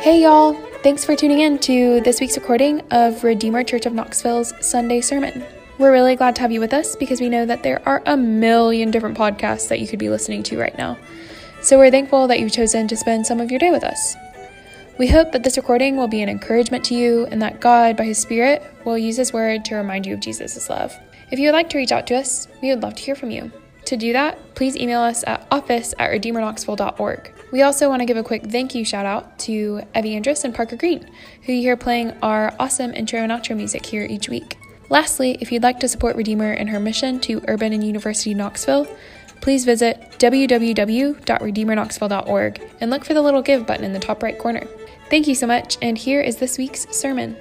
Hey, y'all! Thanks for tuning in to this week's recording of Redeemer Church of Knoxville's Sunday Sermon. We're really glad to have you with us because we know that there are a million different podcasts that you could be listening to right now. So we're thankful that you've chosen to spend some of your day with us. We hope that this recording will be an encouragement to you and that God, by His Spirit, will use His word to remind you of Jesus' love. If you would like to reach out to us, we would love to hear from you. To do that, please email us at office at redeemerknoxville.org. We also want to give a quick thank you shout out to Evie Andrus and Parker Green, who you hear playing our awesome intro and outro music here each week. Lastly, if you'd like to support Redeemer in her mission to Urban and University Knoxville, please visit www.redeemerknoxville.org and look for the little give button in the top right corner. Thank you so much, and here is this week's sermon.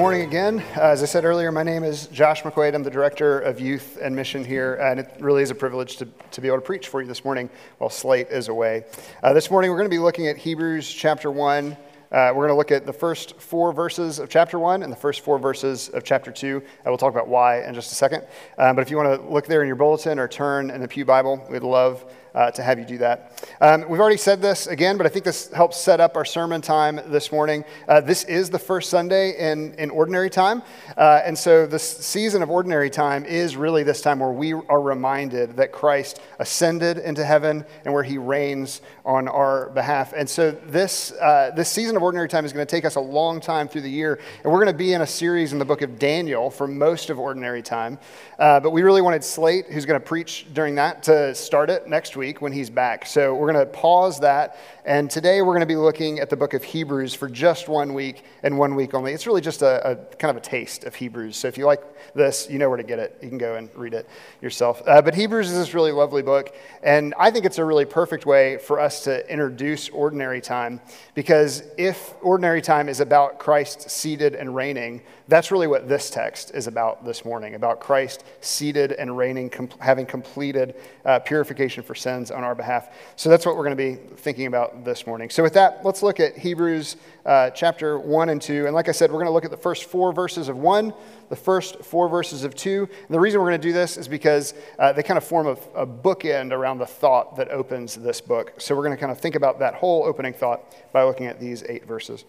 Morning again. As I said earlier, my name is Josh McQuaid. I'm the Director of Youth and Mission here, and it really is a privilege to, to be able to preach for you this morning while Slate is away. Uh, this morning, we're going to be looking at Hebrews chapter 1. Uh, we're going to look at the first four verses of chapter 1 and the first four verses of chapter 2. I will talk about why in just a second. Um, but if you want to look there in your bulletin or turn in the Pew Bible, we'd love uh, to have you do that. Um, we've already said this again, but I think this helps set up our sermon time this morning. Uh, this is the first Sunday in, in ordinary time. Uh, and so this season of ordinary time is really this time where we are reminded that Christ ascended into heaven and where he reigns on our behalf. And so this, uh, this season of ordinary time is going to take us a long time through the year. And we're going to be in a series in the book of Daniel for most of ordinary time. Uh, but we really wanted Slate, who's going to preach during that, to start it next week week when he's back. So we're going to pause that. And today we're going to be looking at the book of Hebrews for just one week and one week only. It's really just a, a kind of a taste of Hebrews. So if you like this, you know where to get it. You can go and read it yourself. Uh, but Hebrews is this really lovely book. And I think it's a really perfect way for us to introduce ordinary time because if ordinary time is about Christ seated and reigning, that's really what this text is about this morning about Christ seated and reigning, com- having completed uh, purification for sins on our behalf. So that's what we're going to be thinking about this morning. So, with that, let's look at Hebrews uh, chapter 1 and 2. And like I said, we're going to look at the first four verses of 1, the first four verses of 2. And the reason we're going to do this is because uh, they kind of form a, a bookend around the thought that opens this book. So, we're going to kind of think about that whole opening thought by looking at these eight verses.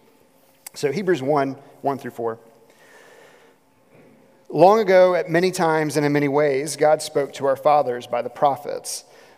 So, Hebrews 1 1 through 4. Long ago, at many times and in many ways, God spoke to our fathers by the prophets.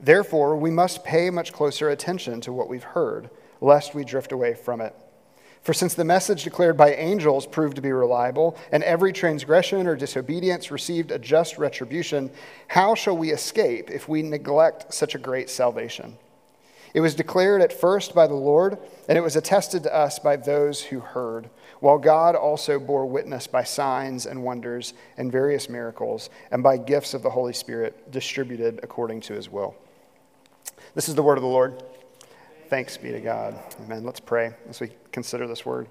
Therefore, we must pay much closer attention to what we've heard, lest we drift away from it. For since the message declared by angels proved to be reliable, and every transgression or disobedience received a just retribution, how shall we escape if we neglect such a great salvation? It was declared at first by the Lord, and it was attested to us by those who heard while God also bore witness by signs and wonders and various miracles and by gifts of the Holy Spirit distributed according to his will. This is the word of the Lord. Thanks be to God. Amen. Let's pray as we consider this word.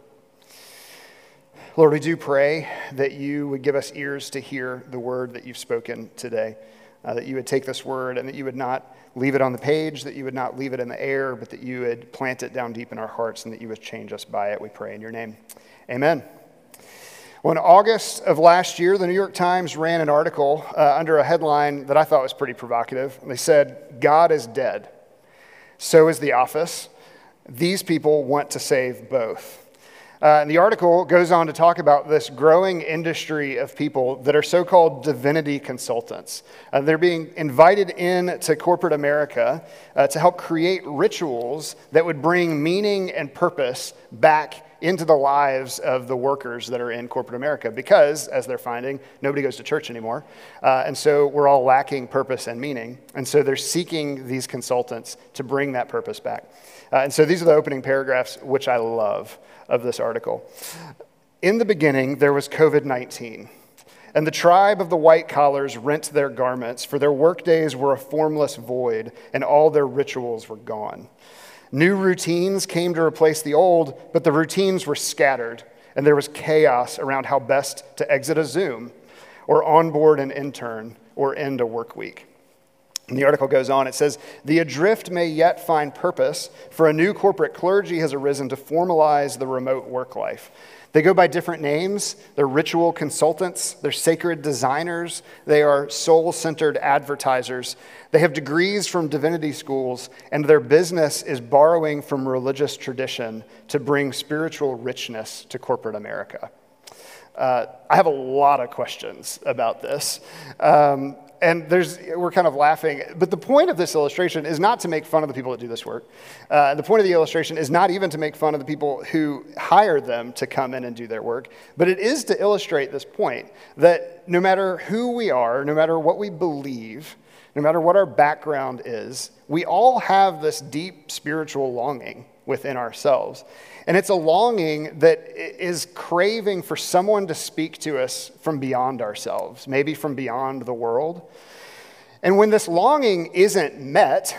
Lord, we do pray that you would give us ears to hear the word that you've spoken today, uh, that you would take this word and that you would not leave it on the page, that you would not leave it in the air, but that you would plant it down deep in our hearts and that you would change us by it. We pray in your name. Amen. Well, in August of last year, the New York Times ran an article uh, under a headline that I thought was pretty provocative. They said, God is dead. So is The Office. These people want to save both. Uh, and the article goes on to talk about this growing industry of people that are so called divinity consultants. Uh, they're being invited in to corporate America uh, to help create rituals that would bring meaning and purpose back into the lives of the workers that are in corporate America because, as they're finding, nobody goes to church anymore. Uh, and so we're all lacking purpose and meaning. And so they're seeking these consultants to bring that purpose back. Uh, and so these are the opening paragraphs, which I love of this article. In the beginning, there was COVID 19. And the tribe of the white collars rent their garments, for their workdays were a formless void, and all their rituals were gone. New routines came to replace the old, but the routines were scattered, and there was chaos around how best to exit a Zoom, or onboard an intern, or end a work week. And the article goes on. It says, The adrift may yet find purpose, for a new corporate clergy has arisen to formalize the remote work life. They go by different names. They're ritual consultants, they're sacred designers, they are soul centered advertisers. They have degrees from divinity schools, and their business is borrowing from religious tradition to bring spiritual richness to corporate America. Uh, I have a lot of questions about this. Um, and there's, we're kind of laughing. But the point of this illustration is not to make fun of the people that do this work. Uh, the point of the illustration is not even to make fun of the people who hire them to come in and do their work, but it is to illustrate this point that no matter who we are, no matter what we believe, no matter what our background is, we all have this deep spiritual longing within ourselves. And it's a longing that is craving for someone to speak to us from beyond ourselves, maybe from beyond the world. And when this longing isn't met,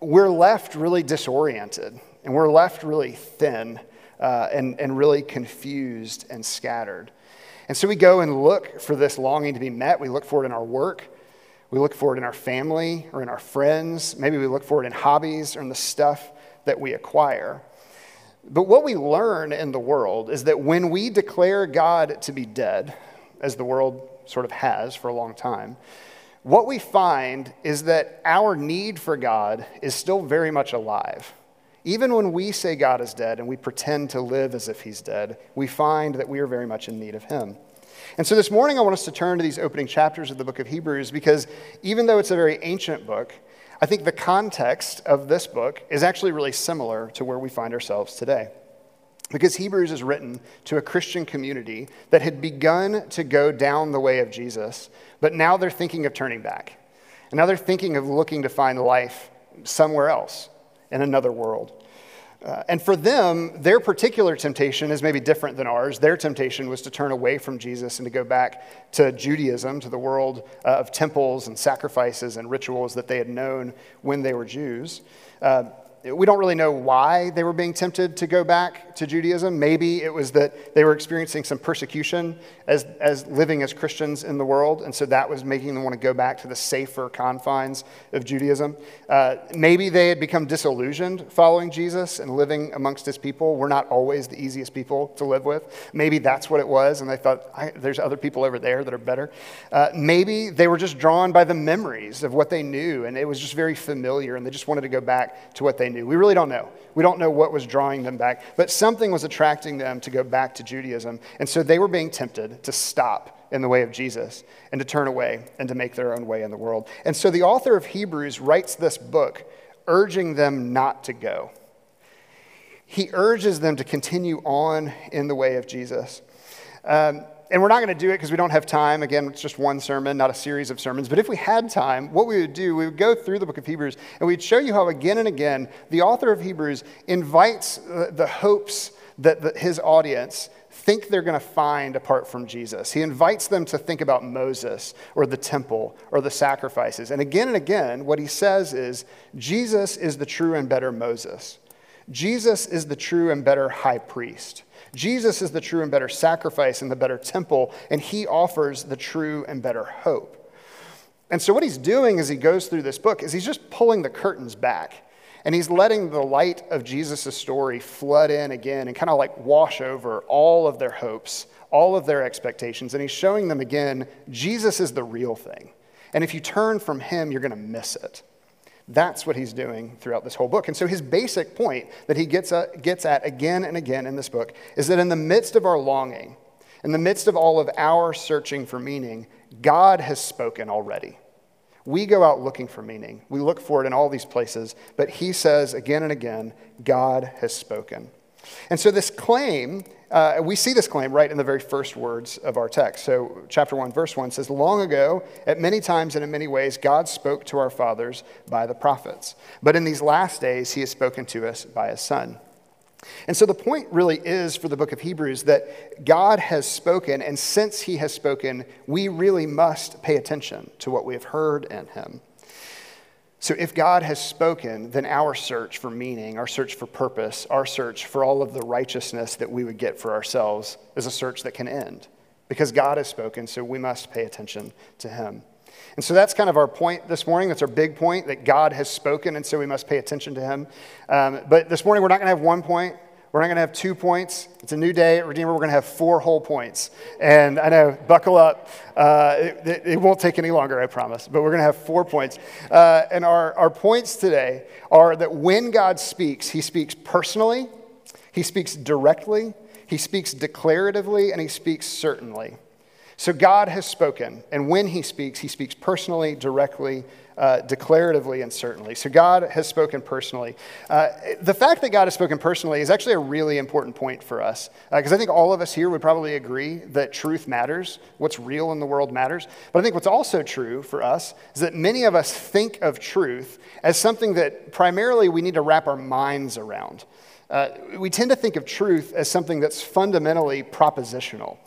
we're left really disoriented and we're left really thin uh, and, and really confused and scattered. And so we go and look for this longing to be met. We look for it in our work. We look for it in our family or in our friends. Maybe we look for it in hobbies or in the stuff that we acquire. But what we learn in the world is that when we declare God to be dead, as the world sort of has for a long time, what we find is that our need for God is still very much alive. Even when we say God is dead and we pretend to live as if he's dead, we find that we are very much in need of him. And so this morning, I want us to turn to these opening chapters of the book of Hebrews because even though it's a very ancient book, I think the context of this book is actually really similar to where we find ourselves today. Because Hebrews is written to a Christian community that had begun to go down the way of Jesus, but now they're thinking of turning back. And now they're thinking of looking to find life somewhere else in another world. Uh, and for them, their particular temptation is maybe different than ours. Their temptation was to turn away from Jesus and to go back to Judaism, to the world uh, of temples and sacrifices and rituals that they had known when they were Jews. Uh, we don't really know why they were being tempted to go back to Judaism. Maybe it was that they were experiencing some persecution as, as living as Christians in the world, and so that was making them want to go back to the safer confines of Judaism. Uh, maybe they had become disillusioned following Jesus and living amongst his people. We're not always the easiest people to live with. Maybe that's what it was, and they thought, there's other people over there that are better. Uh, maybe they were just drawn by the memories of what they knew, and it was just very familiar, and they just wanted to go back to what they knew. We really don't know. We don't know what was drawing them back, but something was attracting them to go back to Judaism. And so they were being tempted to stop in the way of Jesus and to turn away and to make their own way in the world. And so the author of Hebrews writes this book urging them not to go. He urges them to continue on in the way of Jesus. Um, and we're not going to do it because we don't have time. Again, it's just one sermon, not a series of sermons. But if we had time, what we would do, we would go through the book of Hebrews and we'd show you how again and again the author of Hebrews invites uh, the hopes that his audience think they're going to find apart from Jesus. He invites them to think about Moses or the temple or the sacrifices. And again and again, what he says is Jesus is the true and better Moses. Jesus is the true and better high priest. Jesus is the true and better sacrifice and the better temple, and he offers the true and better hope. And so, what he's doing as he goes through this book is he's just pulling the curtains back. And he's letting the light of Jesus' story flood in again and kind of like wash over all of their hopes, all of their expectations. And he's showing them again Jesus is the real thing. And if you turn from him, you're going to miss it. That's what he's doing throughout this whole book. And so, his basic point that he gets at, gets at again and again in this book is that in the midst of our longing, in the midst of all of our searching for meaning, God has spoken already. We go out looking for meaning. We look for it in all these places, but he says again and again, God has spoken. And so, this claim, uh, we see this claim right in the very first words of our text. So, chapter 1, verse 1 says, Long ago, at many times and in many ways, God spoke to our fathers by the prophets. But in these last days, he has spoken to us by his Son. And so, the point really is for the book of Hebrews that God has spoken, and since he has spoken, we really must pay attention to what we have heard in him. So, if God has spoken, then our search for meaning, our search for purpose, our search for all of the righteousness that we would get for ourselves is a search that can end. Because God has spoken, so we must pay attention to Him. And so that's kind of our point this morning. That's our big point that God has spoken, and so we must pay attention to Him. Um, but this morning, we're not going to have one point. We're not going to have two points. It's a new day at Redeemer. We're going to have four whole points. And I know, buckle up. Uh, it, it, won't take any longer, I promise. But we're going to have four points. Uh, and our, our points today are that when God speaks, he speaks personally, he speaks directly, he speaks declaratively, and he speaks certainly. So God has spoken, and when he speaks, he speaks personally, directly, uh, declaratively, and certainly. So God has spoken personally. Uh, the fact that God has spoken personally is actually a really important point for us, because uh, I think all of us here would probably agree that truth matters, what's real in the world matters. But I think what's also true for us is that many of us think of truth as something that primarily we need to wrap our minds around. Uh, we tend to think of truth as something that's fundamentally propositional.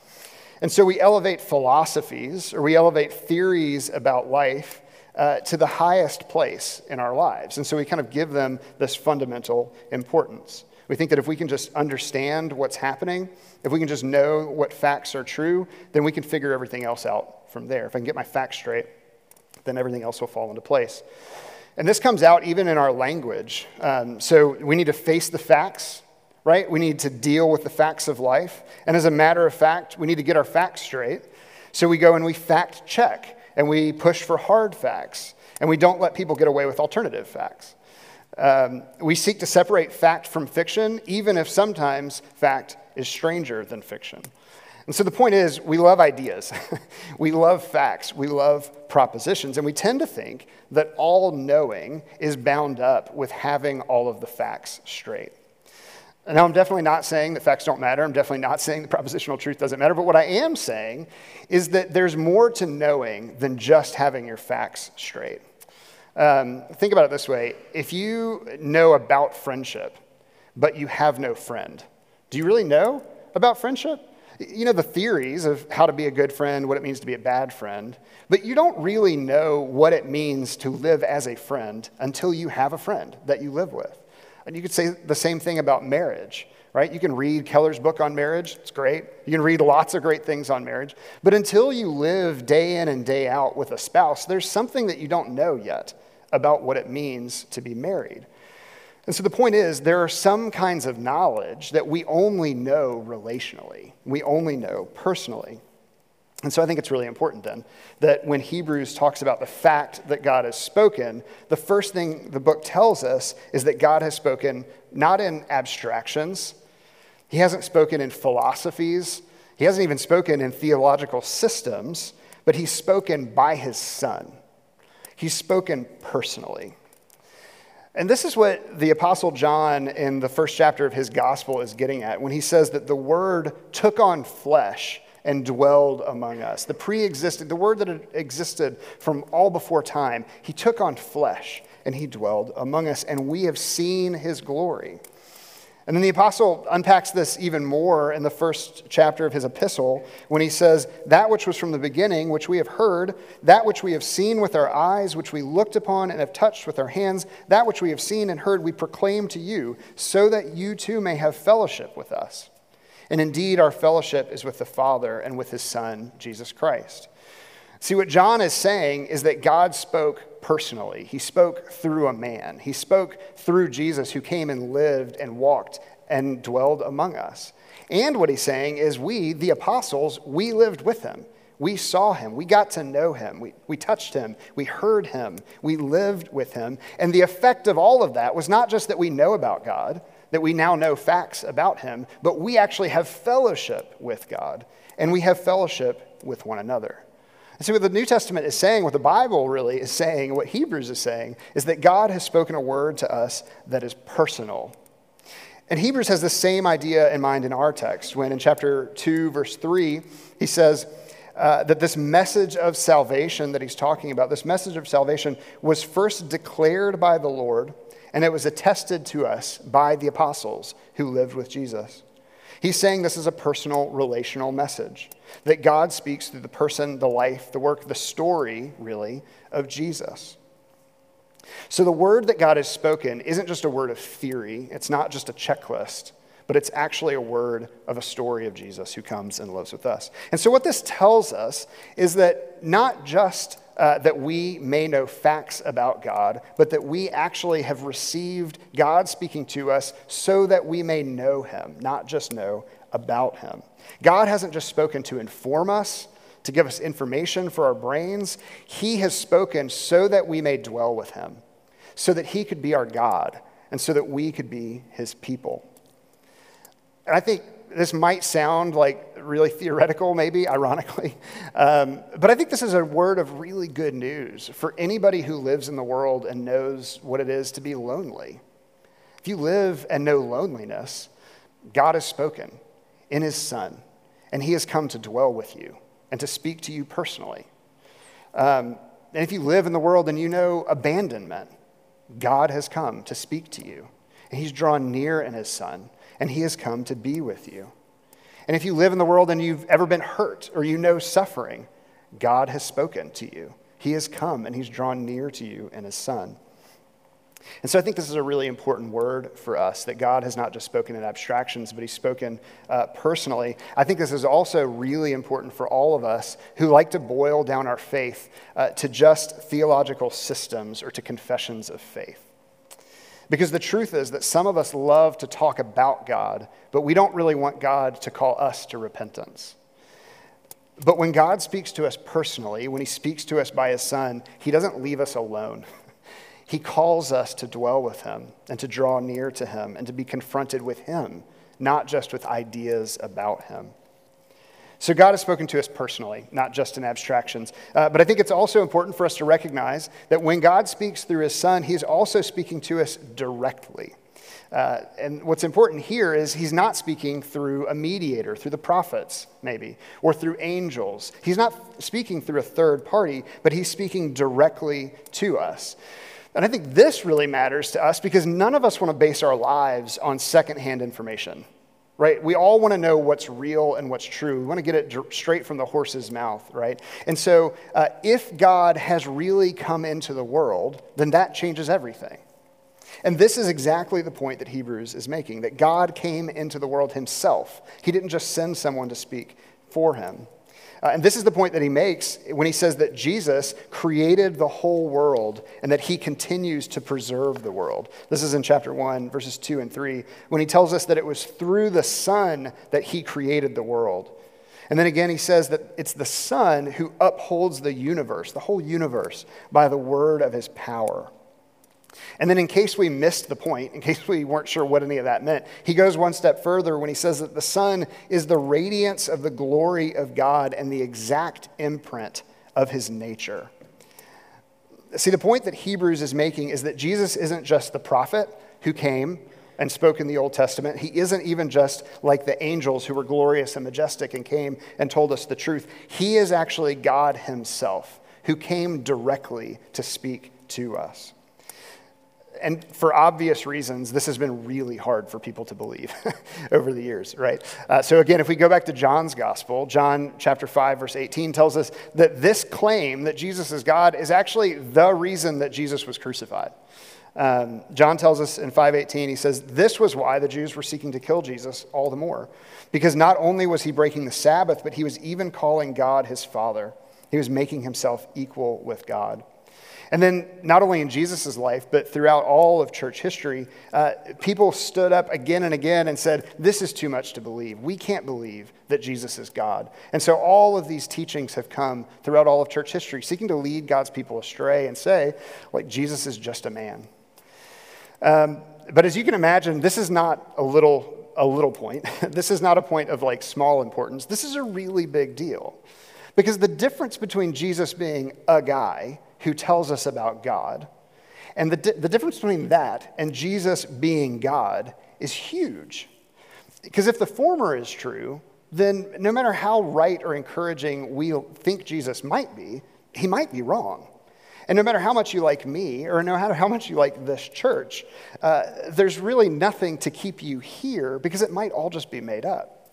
And so we elevate philosophies or we elevate theories about life uh, to the highest place in our lives. And so we kind of give them this fundamental importance. We think that if we can just understand what's happening, if we can just know what facts are true, then we can figure everything else out from there. If I can get my facts straight, then everything else will fall into place. And this comes out even in our language. Um, so we need to face the facts right? We need to deal with the facts of life. And as a matter of fact, we need to get our facts straight. So we go and we fact check and we push for hard facts and we don't let people get away with alternative facts. Um, we seek to separate fact from fiction, even if sometimes fact is stranger than fiction. And so the point is, we love ideas. we love facts. We love propositions. And we tend to think that all knowing is bound up with having all of the facts straight. Now, I'm definitely not saying that facts don't matter. I'm definitely not saying that propositional truth doesn't matter. But what I am saying is that there's more to knowing than just having your facts straight. Um, think about it this way if you know about friendship, but you have no friend, do you really know about friendship? You know the theories of how to be a good friend, what it means to be a bad friend, but you don't really know what it means to live as a friend until you have a friend that you live with. And you could say the same thing about marriage, right? You can read Keller's book on marriage, it's great. You can read lots of great things on marriage. But until you live day in and day out with a spouse, there's something that you don't know yet about what it means to be married. And so the point is, there are some kinds of knowledge that we only know relationally, we only know personally. And so I think it's really important then that when Hebrews talks about the fact that God has spoken, the first thing the book tells us is that God has spoken not in abstractions, He hasn't spoken in philosophies, He hasn't even spoken in theological systems, but He's spoken by His Son. He's spoken personally. And this is what the Apostle John in the first chapter of his gospel is getting at when he says that the Word took on flesh and dwelled among us. The pre existed, the word that existed from all before time, he took on flesh and he dwelled among us, and we have seen his glory. And then the apostle unpacks this even more in the first chapter of his epistle when he says, That which was from the beginning, which we have heard, that which we have seen with our eyes, which we looked upon and have touched with our hands, that which we have seen and heard, we proclaim to you, so that you too may have fellowship with us. And indeed, our fellowship is with the Father and with his Son, Jesus Christ. See, what John is saying is that God spoke personally. He spoke through a man. He spoke through Jesus, who came and lived and walked and dwelled among us. And what he's saying is, we, the apostles, we lived with him. We saw him. We got to know him. We, we touched him. We heard him. We lived with him. And the effect of all of that was not just that we know about God, that we now know facts about him, but we actually have fellowship with God, and we have fellowship with one another. And so, what the New Testament is saying, what the Bible really is saying, what Hebrews is saying, is that God has spoken a word to us that is personal. And Hebrews has the same idea in mind in our text when in chapter 2, verse 3, he says uh, that this message of salvation that he's talking about, this message of salvation, was first declared by the Lord and it was attested to us by the apostles who lived with Jesus. He's saying this is a personal, relational message that God speaks through the person, the life, the work, the story, really, of Jesus. So the word that God has spoken isn't just a word of theory, it's not just a checklist, but it's actually a word of a story of Jesus who comes and lives with us. And so what this tells us is that not just uh, that we may know facts about God, but that we actually have received God speaking to us so that we may know him, not just know about him. God hasn't just spoken to inform us, to give us information for our brains. He has spoken so that we may dwell with him, so that he could be our God, and so that we could be his people. And I think this might sound like really theoretical, maybe, ironically. Um, but I think this is a word of really good news for anybody who lives in the world and knows what it is to be lonely. If you live and know loneliness, God has spoken in his Son, and he has come to dwell with you and to speak to you personally. Um, and if you live in the world and you know abandonment, God has come to speak to you. And he's drawn near in his Son, and he has come to be with you. And if you live in the world and you've ever been hurt or you know suffering, God has spoken to you. He has come and he's drawn near to you in his Son. And so I think this is a really important word for us that God has not just spoken in abstractions, but He's spoken uh, personally. I think this is also really important for all of us who like to boil down our faith uh, to just theological systems or to confessions of faith. Because the truth is that some of us love to talk about God, but we don't really want God to call us to repentance. But when God speaks to us personally, when He speaks to us by His Son, He doesn't leave us alone. He calls us to dwell with Him and to draw near to Him and to be confronted with Him, not just with ideas about Him. So God has spoken to us personally, not just in abstractions. Uh, but I think it's also important for us to recognize that when God speaks through his son, he's also speaking to us directly. Uh, and what's important here is he's not speaking through a mediator, through the prophets, maybe, or through angels. He's not speaking through a third party, but he's speaking directly to us. And I think this really matters to us because none of us want to base our lives on secondhand information right? We all want to know what's real and what's true. We want to get it straight from the horse's mouth, right? And so, uh, if God has really come into the world, then that changes everything. And this is exactly the point that Hebrews is making that God came into the world himself. He didn't just send someone to speak for him. Uh, and this is the point that he makes when he says that Jesus created the whole world and that he continues to preserve the world. This is in chapter 1, verses 2 and 3, when he tells us that it was through the Son that he created the world. And then again, he says that it's the Son who upholds the universe, the whole universe, by the word of his power. And then, in case we missed the point, in case we weren't sure what any of that meant, he goes one step further when he says that the Son is the radiance of the glory of God and the exact imprint of his nature. See, the point that Hebrews is making is that Jesus isn't just the prophet who came and spoke in the Old Testament. He isn't even just like the angels who were glorious and majestic and came and told us the truth. He is actually God Himself who came directly to speak to us and for obvious reasons, this has been really hard for people to believe over the years, right? Uh, so, again, if we go back to John's gospel, John chapter 5, verse 18 tells us that this claim that Jesus is God is actually the reason that Jesus was crucified. Um, John tells us in 5:18 he says this was why the Jews were seeking to kill Jesus all the more because not only was he breaking the Sabbath but he was even calling God his father he was making himself equal with God and then, not only in Jesus' life, but throughout all of church history, uh, people stood up again and again and said, This is too much to believe. We can't believe that Jesus is God. And so, all of these teachings have come throughout all of church history, seeking to lead God's people astray and say, like, Jesus is just a man. Um, but as you can imagine, this is not a little, a little point. this is not a point of like small importance. This is a really big deal. Because the difference between Jesus being a guy who tells us about God. And the, the difference between that and Jesus being God is huge. Because if the former is true, then no matter how right or encouraging we think Jesus might be, he might be wrong. And no matter how much you like me, or no matter how much you like this church, uh, there's really nothing to keep you here because it might all just be made up.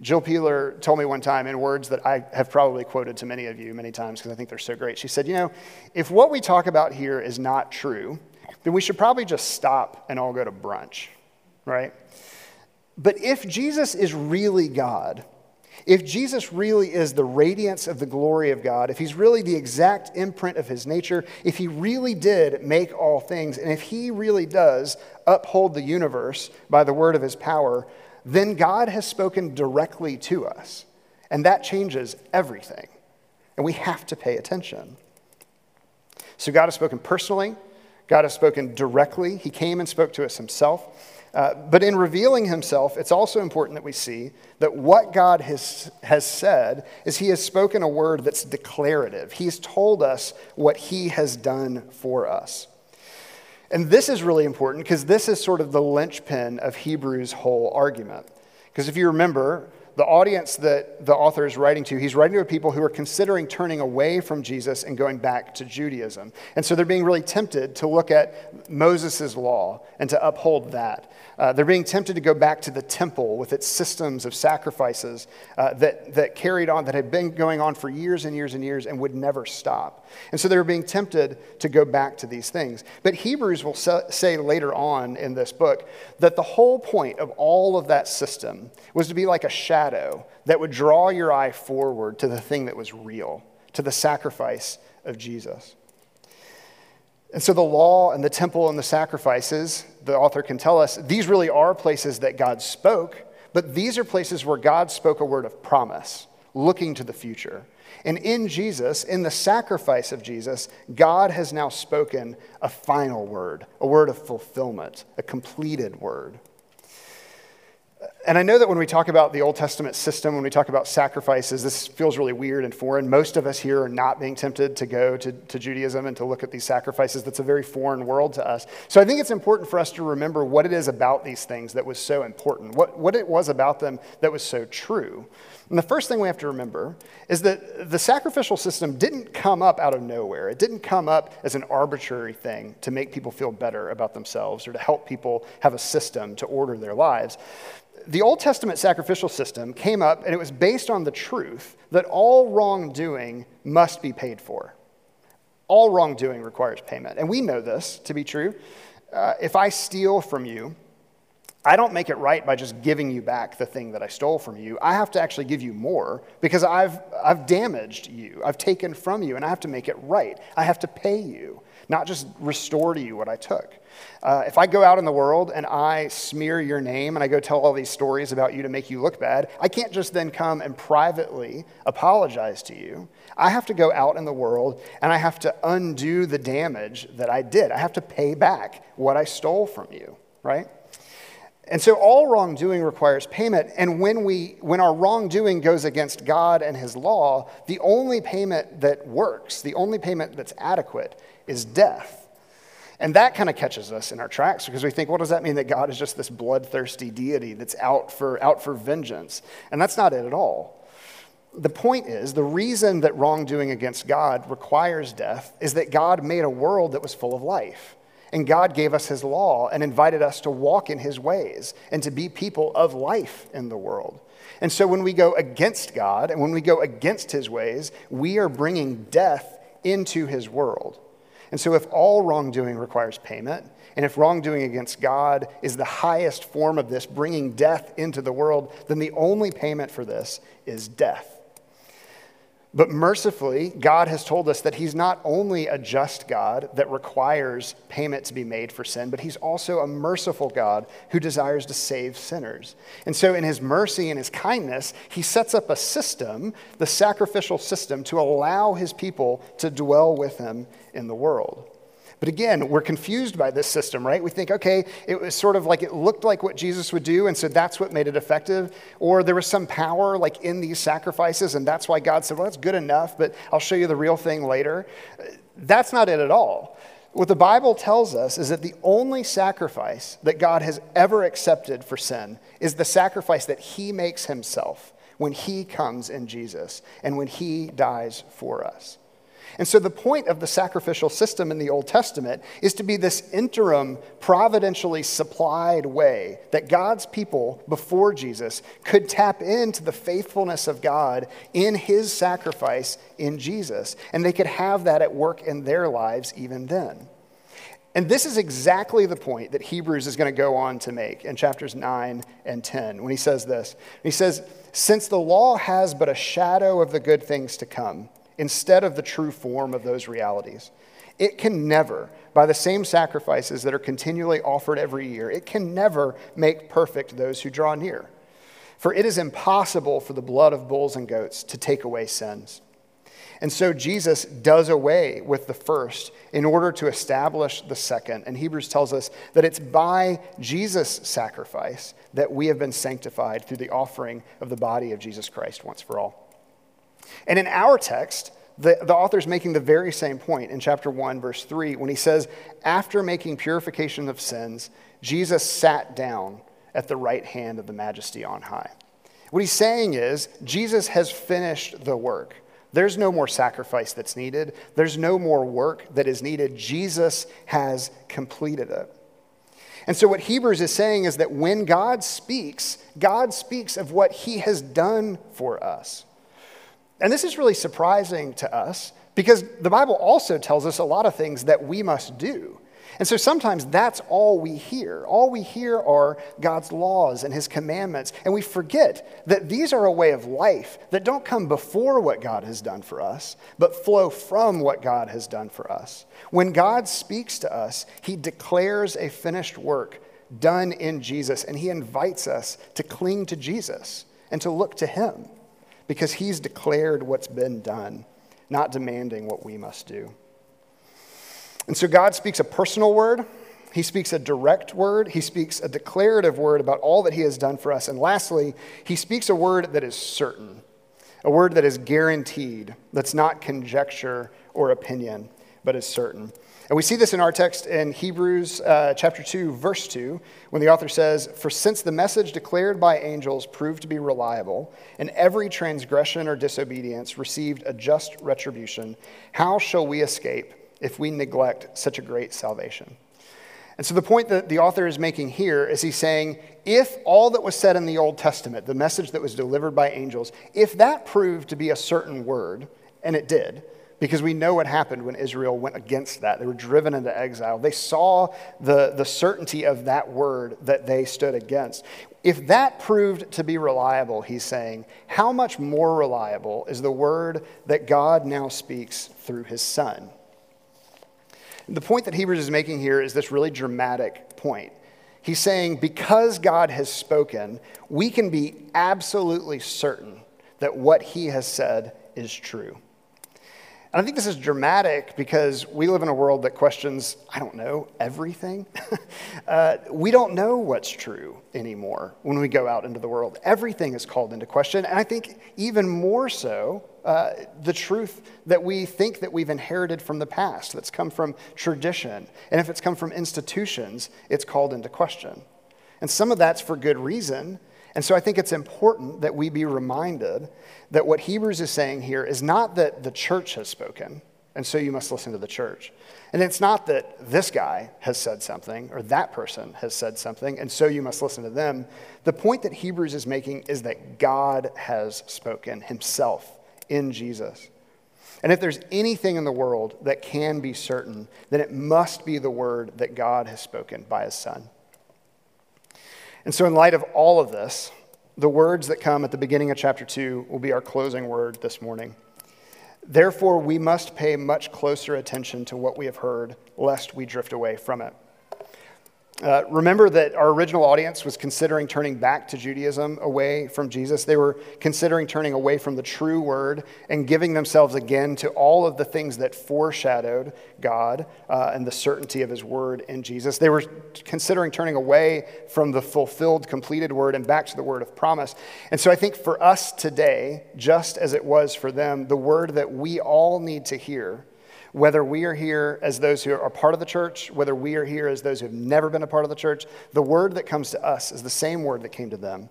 Jill Peeler told me one time in words that I have probably quoted to many of you many times because I think they're so great. She said, You know, if what we talk about here is not true, then we should probably just stop and all go to brunch, right? But if Jesus is really God, if Jesus really is the radiance of the glory of God, if he's really the exact imprint of his nature, if he really did make all things, and if he really does uphold the universe by the word of his power, then God has spoken directly to us. And that changes everything. And we have to pay attention. So God has spoken personally, God has spoken directly. He came and spoke to us himself. Uh, but in revealing himself, it's also important that we see that what God has, has said is he has spoken a word that's declarative. He's told us what he has done for us. And this is really important because this is sort of the linchpin of Hebrews' whole argument. Because if you remember, the audience that the author is writing to, he's writing to people who are considering turning away from Jesus and going back to Judaism. And so they're being really tempted to look at Moses' law and to uphold that. Uh, they're being tempted to go back to the temple with its systems of sacrifices uh, that, that carried on, that had been going on for years and years and years and would never stop. And so they were being tempted to go back to these things. But Hebrews will say later on in this book that the whole point of all of that system was to be like a shadow that would draw your eye forward to the thing that was real, to the sacrifice of Jesus. And so the law and the temple and the sacrifices, the author can tell us, these really are places that God spoke, but these are places where God spoke a word of promise, looking to the future. And in Jesus, in the sacrifice of Jesus, God has now spoken a final word, a word of fulfillment, a completed word. And I know that when we talk about the Old Testament system, when we talk about sacrifices, this feels really weird and foreign. Most of us here are not being tempted to go to, to Judaism and to look at these sacrifices. That's a very foreign world to us. So I think it's important for us to remember what it is about these things that was so important, what, what it was about them that was so true. And the first thing we have to remember is that the sacrificial system didn't come up out of nowhere. It didn't come up as an arbitrary thing to make people feel better about themselves or to help people have a system to order their lives the Old Testament sacrificial system came up and it was based on the truth that all wrongdoing must be paid for. All wrongdoing requires payment. And we know this to be true. Uh, if I steal from you, I don't make it right by just giving you back the thing that I stole from you. I have to actually give you more because I've, I've damaged you. I've taken from you, and I have to make it right. I have to pay you, not just restore to you what I took. Uh, if I go out in the world and I smear your name and I go tell all these stories about you to make you look bad, I can't just then come and privately apologize to you. I have to go out in the world and I have to undo the damage that I did. I have to pay back what I stole from you, right? And so all wrongdoing requires payment. And when, we, when our wrongdoing goes against God and his law, the only payment that works, the only payment that's adequate, is death. And that kind of catches us in our tracks because we think, what does that mean that God is just this bloodthirsty deity that's out for, out for vengeance? And that's not it at all. The point is, the reason that wrongdoing against God requires death is that God made a world that was full of life. And God gave us his law and invited us to walk in his ways and to be people of life in the world. And so when we go against God and when we go against his ways, we are bringing death into his world. And so, if all wrongdoing requires payment, and if wrongdoing against God is the highest form of this, bringing death into the world, then the only payment for this is death. But mercifully, God has told us that He's not only a just God that requires payment to be made for sin, but He's also a merciful God who desires to save sinners. And so, in His mercy and His kindness, He sets up a system, the sacrificial system, to allow His people to dwell with Him in the world. But again, we're confused by this system, right? We think, okay, it was sort of like it looked like what Jesus would do, and so that's what made it effective. Or there was some power like in these sacrifices, and that's why God said, well, that's good enough, but I'll show you the real thing later. That's not it at all. What the Bible tells us is that the only sacrifice that God has ever accepted for sin is the sacrifice that He makes Himself when He comes in Jesus and when He dies for us. And so, the point of the sacrificial system in the Old Testament is to be this interim, providentially supplied way that God's people before Jesus could tap into the faithfulness of God in his sacrifice in Jesus. And they could have that at work in their lives even then. And this is exactly the point that Hebrews is going to go on to make in chapters 9 and 10 when he says this. He says, Since the law has but a shadow of the good things to come, instead of the true form of those realities. It can never, by the same sacrifices that are continually offered every year, it can never make perfect those who draw near. For it is impossible for the blood of bulls and goats to take away sins. And so Jesus does away with the first in order to establish the second. And Hebrews tells us that it's by Jesus' sacrifice that we have been sanctified through the offering of the body of Jesus Christ once for all. And in our text, the, the author is making the very same point in chapter 1, verse 3, when he says, After making purification of sins, Jesus sat down at the right hand of the majesty on high. What he's saying is, Jesus has finished the work. There's no more sacrifice that's needed, there's no more work that is needed. Jesus has completed it. And so, what Hebrews is saying is that when God speaks, God speaks of what he has done for us. And this is really surprising to us because the Bible also tells us a lot of things that we must do. And so sometimes that's all we hear. All we hear are God's laws and his commandments. And we forget that these are a way of life that don't come before what God has done for us, but flow from what God has done for us. When God speaks to us, he declares a finished work done in Jesus, and he invites us to cling to Jesus and to look to him because he's declared what's been done, not demanding what we must do. And so God speaks a personal word, he speaks a direct word, he speaks a declarative word about all that he has done for us. And lastly, he speaks a word that is certain, a word that is guaranteed, that's not conjecture or opinion, but is certain. And we see this in our text in Hebrews uh, chapter 2, verse 2, when the author says, For since the message declared by angels proved to be reliable, and every transgression or disobedience received a just retribution, how shall we escape if we neglect such a great salvation? And so the point that the author is making here is he's saying, if all that was said in the Old Testament, the message that was delivered by angels, if that proved to be a certain word, and it did, because we know what happened when Israel went against that. They were driven into exile. They saw the, the certainty of that word that they stood against. If that proved to be reliable, he's saying, how much more reliable is the word that God now speaks through his Son? The point that Hebrews is making here is this really dramatic point. He's saying, because God has spoken, we can be absolutely certain that what he has said is true. And I think this is dramatic because we live in a world that questions, I don't know, everything. uh, we don't know what's true anymore when we go out into the world. Everything is called into question. And I think even more so, uh, the truth that we think that we've inherited from the past, that's come from tradition. And if it's come from institutions, it's called into question. And some of that's for good reason. And so I think it's important that we be reminded that what Hebrews is saying here is not that the church has spoken, and so you must listen to the church. And it's not that this guy has said something or that person has said something, and so you must listen to them. The point that Hebrews is making is that God has spoken himself in Jesus. And if there's anything in the world that can be certain, then it must be the word that God has spoken by his Son. And so, in light of all of this, the words that come at the beginning of chapter 2 will be our closing word this morning. Therefore, we must pay much closer attention to what we have heard, lest we drift away from it. Uh, remember that our original audience was considering turning back to Judaism away from Jesus. They were considering turning away from the true word and giving themselves again to all of the things that foreshadowed God uh, and the certainty of his word in Jesus. They were considering turning away from the fulfilled, completed word and back to the word of promise. And so I think for us today, just as it was for them, the word that we all need to hear whether we are here as those who are part of the church, whether we are here as those who have never been a part of the church, the word that comes to us is the same word that came to them.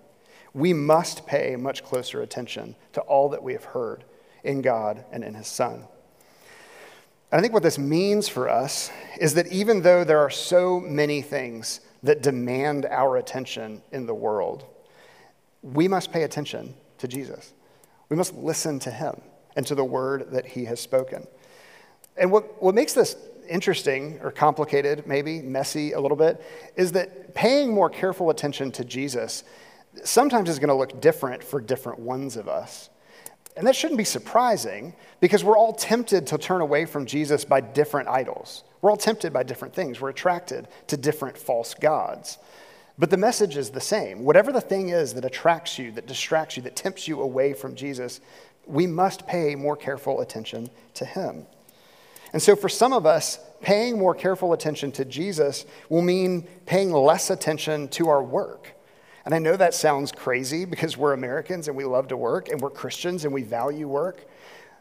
We must pay much closer attention to all that we have heard in God and in His Son. And I think what this means for us is that even though there are so many things that demand our attention in the world, we must pay attention to Jesus. We must listen to him and to the word that he has spoken. And what, what makes this interesting or complicated, maybe messy a little bit, is that paying more careful attention to Jesus sometimes is going to look different for different ones of us. And that shouldn't be surprising because we're all tempted to turn away from Jesus by different idols. We're all tempted by different things. We're attracted to different false gods. But the message is the same. Whatever the thing is that attracts you, that distracts you, that tempts you away from Jesus, we must pay more careful attention to him. And so, for some of us, paying more careful attention to Jesus will mean paying less attention to our work. And I know that sounds crazy because we're Americans and we love to work and we're Christians and we value work.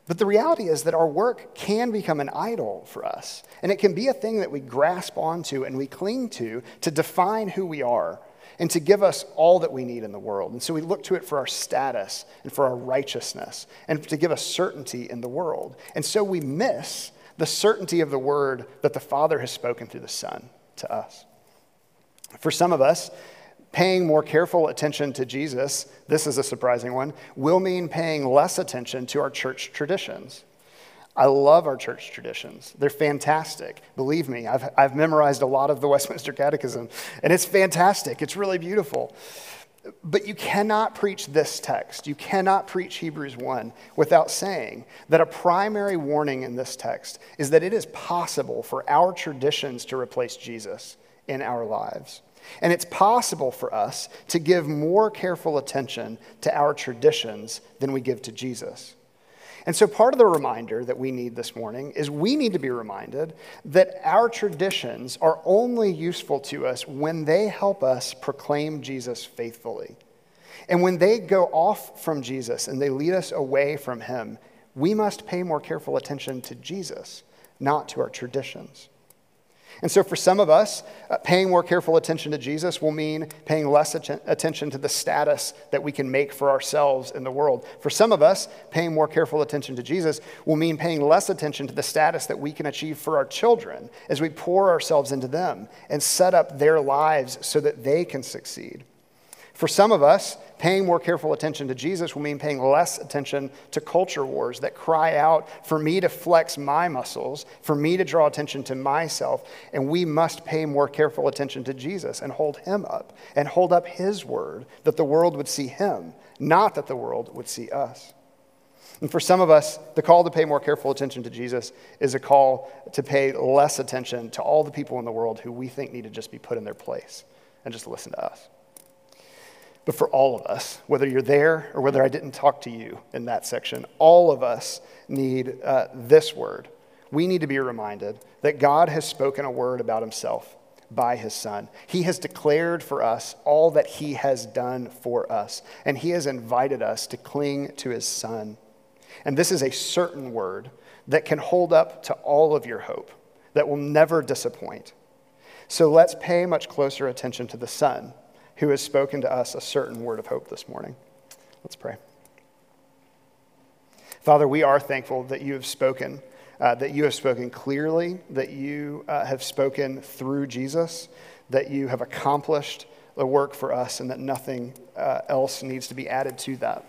But the reality is that our work can become an idol for us. And it can be a thing that we grasp onto and we cling to to define who we are and to give us all that we need in the world. And so we look to it for our status and for our righteousness and to give us certainty in the world. And so we miss the certainty of the word that the Father has spoken through the Son to us. For some of us, paying more careful attention to Jesus, this is a surprising one, will mean paying less attention to our church traditions. I love our church traditions. They're fantastic. Believe me, I've, I've memorized a lot of the Westminster Catechism, and it's fantastic. It's really beautiful. But you cannot preach this text. You cannot preach Hebrews 1 without saying that a primary warning in this text is that it is possible for our traditions to replace Jesus in our lives. And it's possible for us to give more careful attention to our traditions than we give to Jesus. And so, part of the reminder that we need this morning is we need to be reminded that our traditions are only useful to us when they help us proclaim Jesus faithfully. And when they go off from Jesus and they lead us away from him, we must pay more careful attention to Jesus, not to our traditions. And so, for some of us, uh, paying more careful attention to Jesus will mean paying less att- attention to the status that we can make for ourselves in the world. For some of us, paying more careful attention to Jesus will mean paying less attention to the status that we can achieve for our children as we pour ourselves into them and set up their lives so that they can succeed. For some of us, paying more careful attention to Jesus will mean paying less attention to culture wars that cry out for me to flex my muscles, for me to draw attention to myself. And we must pay more careful attention to Jesus and hold him up and hold up his word that the world would see him, not that the world would see us. And for some of us, the call to pay more careful attention to Jesus is a call to pay less attention to all the people in the world who we think need to just be put in their place and just listen to us but for all of us, whether you're there or whether I didn't talk to you in that section, all of us need uh, this word. We need to be reminded that God has spoken a word about himself by his son. He has declared for us all that he has done for us, and he has invited us to cling to his son. And this is a certain word that can hold up to all of your hope, that will never disappoint. So let's pay much closer attention to the son who has spoken to us a certain word of hope this morning. Let's pray. Father, we are thankful that you have spoken, uh, that you have spoken clearly, that you uh, have spoken through Jesus, that you have accomplished the work for us, and that nothing uh, else needs to be added to that.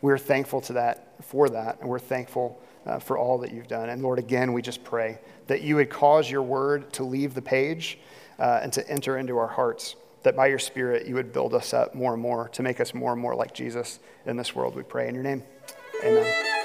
We're thankful to that, for that, and we're thankful uh, for all that you've done. And Lord, again, we just pray that you would cause your word to leave the page uh, and to enter into our hearts that by your Spirit you would build us up more and more to make us more and more like Jesus in this world. We pray in your name. Amen.